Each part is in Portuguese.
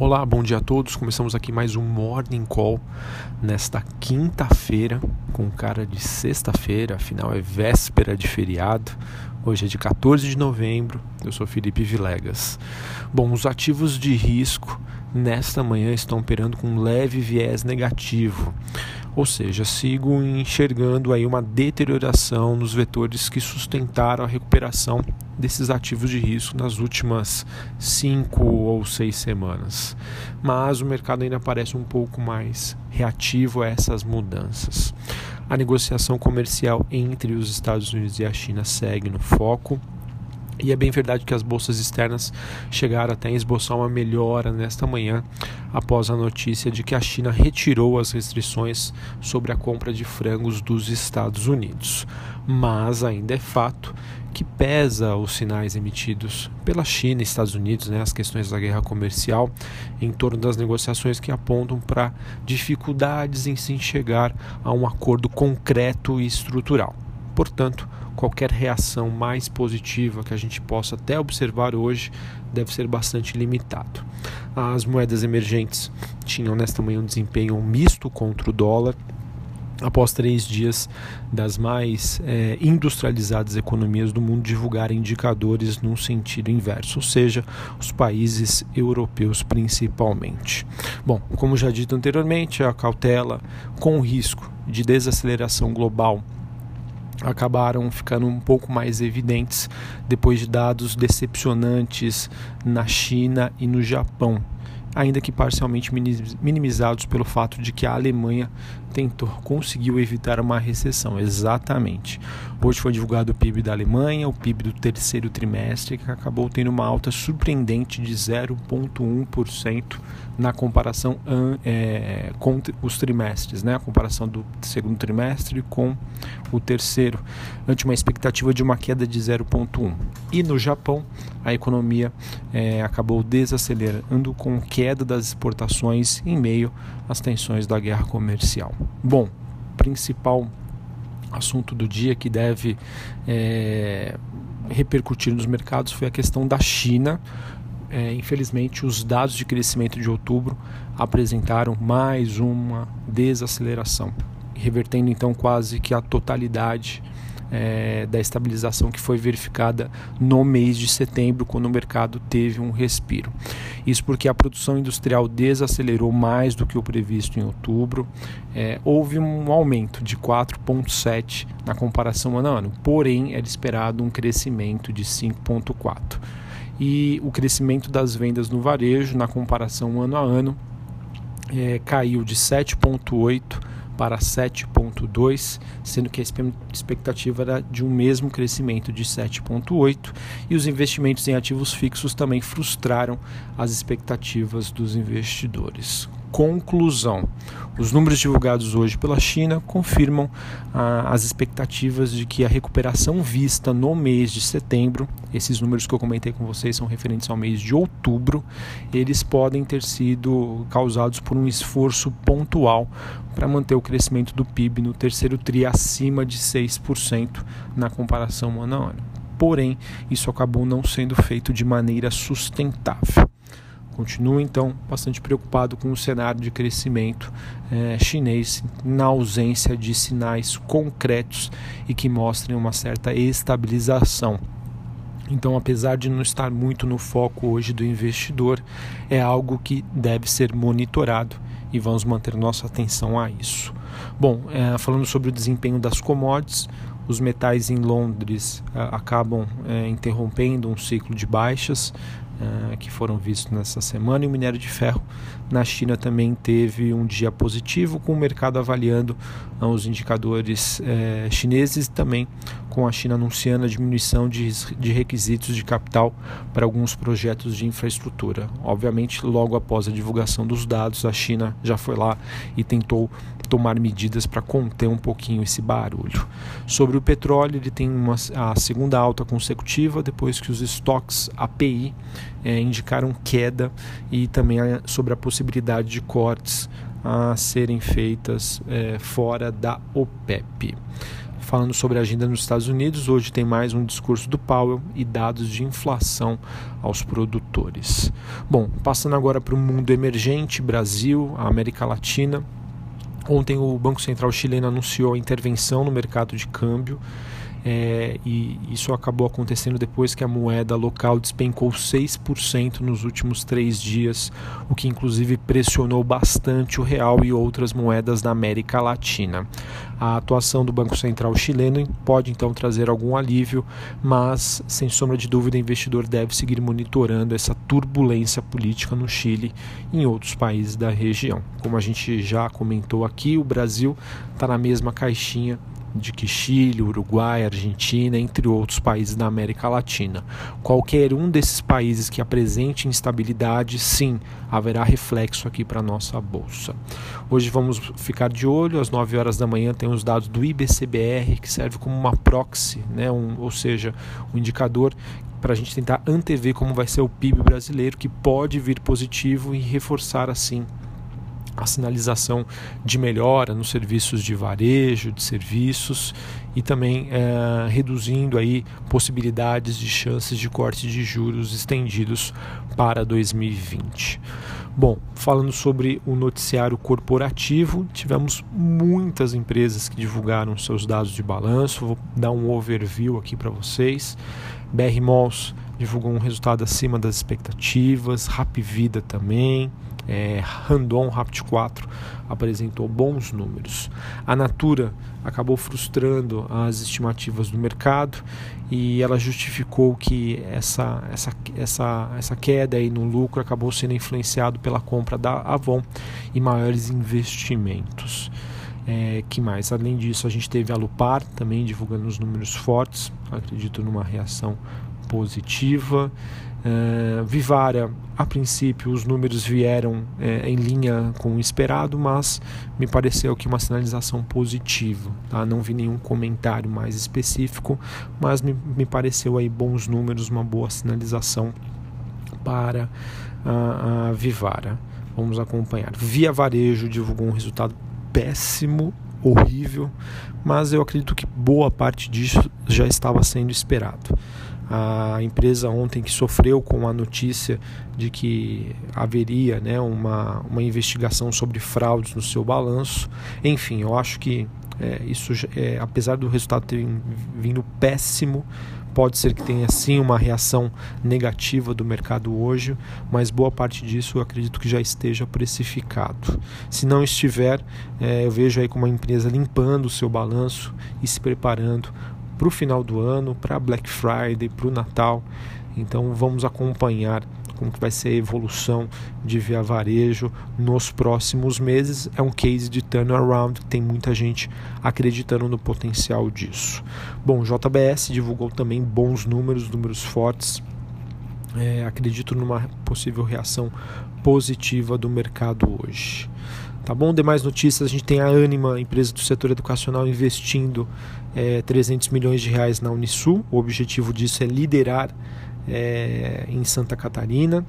Olá, bom dia a todos. Começamos aqui mais um Morning Call nesta quinta-feira, com cara de sexta-feira, afinal é véspera de feriado. Hoje é de 14 de novembro. Eu sou Felipe Vilegas. Bom, os ativos de risco nesta manhã estão operando com um leve viés negativo. Ou seja, sigo enxergando aí uma deterioração nos vetores que sustentaram a recuperação desses ativos de risco nas últimas cinco ou seis semanas. Mas o mercado ainda parece um pouco mais reativo a essas mudanças. A negociação comercial entre os Estados Unidos e a China segue no foco. E é bem verdade que as bolsas externas chegaram até a esboçar uma melhora nesta manhã, após a notícia de que a China retirou as restrições sobre a compra de frangos dos Estados Unidos. Mas ainda é fato que pesa os sinais emitidos pela China e Estados Unidos, né, as questões da guerra comercial, em torno das negociações que apontam para dificuldades em se chegar a um acordo concreto e estrutural. Portanto, qualquer reação mais positiva que a gente possa até observar hoje deve ser bastante limitado. As moedas emergentes tinham nesta manhã um desempenho misto contra o dólar, após três dias das mais é, industrializadas economias do mundo divulgarem indicadores num sentido inverso, ou seja, os países europeus principalmente. Bom, como já dito anteriormente, a cautela com o risco de desaceleração global acabaram ficando um pouco mais evidentes depois de dados decepcionantes na China e no Japão, ainda que parcialmente minimizados pelo fato de que a Alemanha tentou, conseguiu evitar uma recessão. Exatamente. Hoje foi divulgado o PIB da Alemanha, o PIB do terceiro trimestre, que acabou tendo uma alta surpreendente de 0,1% na comparação é, com os trimestres, né? a comparação do segundo trimestre com o terceiro, ante uma expectativa de uma queda de 0,1%. E no Japão, a economia é, acabou desacelerando com queda das exportações em meio às tensões da guerra comercial. Bom, principal assunto do dia que deve é, repercutir nos mercados foi a questão da China. É, infelizmente, os dados de crescimento de outubro apresentaram mais uma desaceleração, revertendo então quase que a totalidade é, da estabilização que foi verificada no mês de setembro, quando o mercado teve um respiro. Isso porque a produção industrial desacelerou mais do que o previsto em outubro. É, houve um aumento de 4,7% na comparação ano a ano, porém era esperado um crescimento de 5,4%. E o crescimento das vendas no varejo, na comparação ano a ano, é, caiu de 7,8% para 7,2, sendo que a expectativa era de um mesmo crescimento de 7,8, e os investimentos em ativos fixos também frustraram as expectativas dos investidores. Conclusão: os números divulgados hoje pela China confirmam ah, as expectativas de que a recuperação vista no mês de setembro, esses números que eu comentei com vocês são referentes ao mês de outubro, eles podem ter sido causados por um esforço pontual para manter o crescimento do PIB no terceiro TRI acima de 6% na comparação ano a ano. Porém, isso acabou não sendo feito de maneira sustentável. Continua então bastante preocupado com o cenário de crescimento é, chinês na ausência de sinais concretos e que mostrem uma certa estabilização. Então, apesar de não estar muito no foco hoje do investidor, é algo que deve ser monitorado e vamos manter nossa atenção a isso. Bom, é, falando sobre o desempenho das commodities, os metais em Londres é, acabam interrompendo um ciclo de baixas, uh, que foram vistos nessa semana. E o minério de ferro na China também teve um dia positivo, com o mercado avaliando uh, os indicadores uh, chineses e também com a China anunciando a diminuição de, de requisitos de capital para alguns projetos de infraestrutura. Obviamente, logo após a divulgação dos dados, a China já foi lá e tentou tomar medidas para conter um pouquinho esse barulho. Sobre o petróleo, ele tem uma, a segunda alta consecutiva depois que os estoques API é, indicaram queda e também sobre a possibilidade de cortes a serem feitas é, fora da OPEP. falando sobre a agenda nos Estados Unidos. Hoje tem mais um discurso do Powell e dados de inflação aos produtores. Bom, passando agora para o mundo emergente, Brasil, América Latina. Ontem o Banco Central chileno anunciou a intervenção no mercado de câmbio é, e isso acabou acontecendo depois que a moeda local despencou 6% nos últimos três dias, o que inclusive pressionou bastante o real e outras moedas da América Latina. A atuação do Banco Central chileno pode então trazer algum alívio, mas sem sombra de dúvida, o investidor deve seguir monitorando essa turbulência política no Chile e em outros países da região. Como a gente já comentou aqui, o Brasil está na mesma caixinha de que Chile, Uruguai, Argentina, entre outros países da América Latina. Qualquer um desses países que apresente instabilidade, sim, haverá reflexo aqui para a nossa bolsa. Hoje vamos ficar de olho, às 9 horas da manhã tem os dados do IBCBR, que serve como uma proxy, né? um, ou seja, um indicador para a gente tentar antever como vai ser o PIB brasileiro, que pode vir positivo e reforçar assim a sinalização de melhora nos serviços de varejo, de serviços e também é, reduzindo aí possibilidades de chances de corte de juros estendidos para 2020. Bom, falando sobre o noticiário corporativo, tivemos muitas empresas que divulgaram seus dados de balanço. Vou dar um overview aqui para vocês. BR Malls divulgou um resultado acima das expectativas, Rap Vida também é, Randon Rapt 4 apresentou bons números. A Natura acabou frustrando as estimativas do mercado e ela justificou que essa, essa, essa, essa queda aí no lucro acabou sendo influenciado pela compra da Avon e maiores investimentos. É, que mais? Além disso, a gente teve a Lupar também divulgando os números fortes, acredito numa reação positiva. Uh, Vivara, a princípio, os números vieram é, em linha com o esperado, mas me pareceu que uma sinalização positiva. Tá? Não vi nenhum comentário mais específico, mas me, me pareceu aí bons números, uma boa sinalização para a, a Vivara. Vamos acompanhar. Via Varejo divulgou um resultado péssimo, horrível, mas eu acredito que boa parte disso já estava sendo esperado a empresa ontem que sofreu com a notícia de que haveria né, uma, uma investigação sobre fraudes no seu balanço. Enfim, eu acho que é, isso, é, apesar do resultado ter vindo péssimo, pode ser que tenha sim uma reação negativa do mercado hoje, mas boa parte disso eu acredito que já esteja precificado. Se não estiver, é, eu vejo aí como a empresa limpando o seu balanço e se preparando para o final do ano, para Black Friday, para o Natal. Então vamos acompanhar como que vai ser a evolução de Via Varejo nos próximos meses. É um case de turnaround, tem muita gente acreditando no potencial disso. Bom, JBS divulgou também bons números, números fortes. É, acredito numa possível reação positiva do mercado hoje. Tá bom? Demais notícias, a gente tem a Anima, empresa do setor educacional, investindo é, 300 milhões de reais na Unisul. O objetivo disso é liderar é, em Santa Catarina.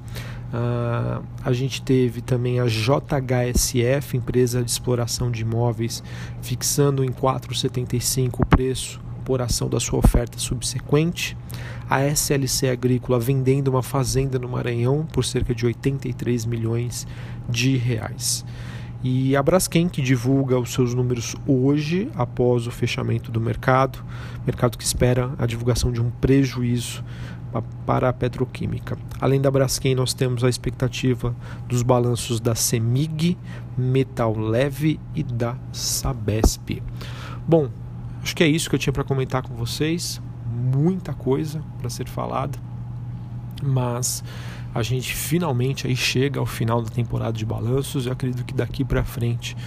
Uh, a gente teve também a JHSF, empresa de exploração de imóveis, fixando em 4,75 o preço por ação da sua oferta subsequente. A SLC Agrícola vendendo uma fazenda no Maranhão por cerca de 83 milhões de reais. E a Braskem, que divulga os seus números hoje, após o fechamento do mercado, mercado que espera a divulgação de um prejuízo para a petroquímica. Além da Braskem, nós temos a expectativa dos balanços da Semig, Metal Leve e da Sabesp. Bom, acho que é isso que eu tinha para comentar com vocês. Muita coisa para ser falada, mas a gente finalmente aí chega ao final da temporada de balanços. Eu acredito que daqui para frente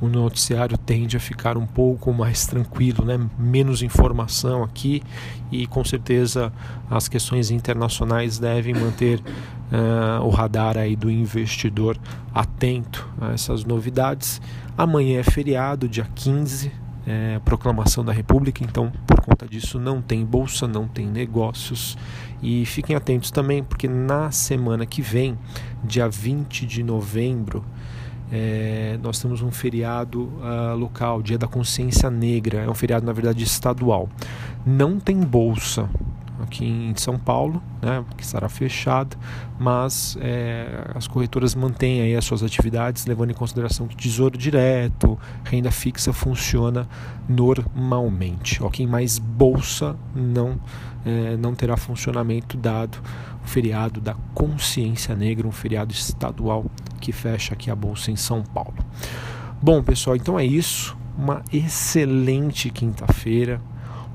o noticiário tende a ficar um pouco mais tranquilo, né? menos informação aqui e com certeza as questões internacionais devem manter uh, o radar aí do investidor atento a essas novidades. Amanhã é feriado, dia 15, é, proclamação da República, então por conta disso não tem bolsa, não tem negócios. E fiquem atentos também, porque na semana que vem, dia 20 de novembro, é, nós temos um feriado uh, local, Dia da Consciência Negra, é um feriado na verdade estadual. Não tem bolsa aqui em São Paulo, né, que estará fechada, mas é, as corretoras mantêm aí as suas atividades, levando em consideração que tesouro direto, renda fixa funciona normalmente. Ok, mais bolsa não é, não terá funcionamento dado o feriado da Consciência Negra, um feriado estadual que fecha aqui a bolsa em São Paulo. Bom, pessoal, então é isso. Uma excelente quinta-feira,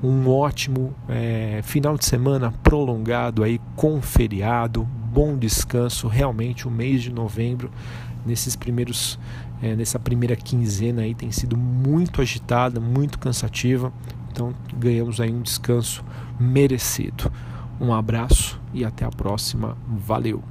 um ótimo é, final de semana prolongado aí com feriado, bom descanso. Realmente o mês de novembro, nesses primeiros, é, nessa primeira quinzena aí tem sido muito agitada, muito cansativa. Então ganhamos aí um descanso merecido. Um abraço e até a próxima. Valeu!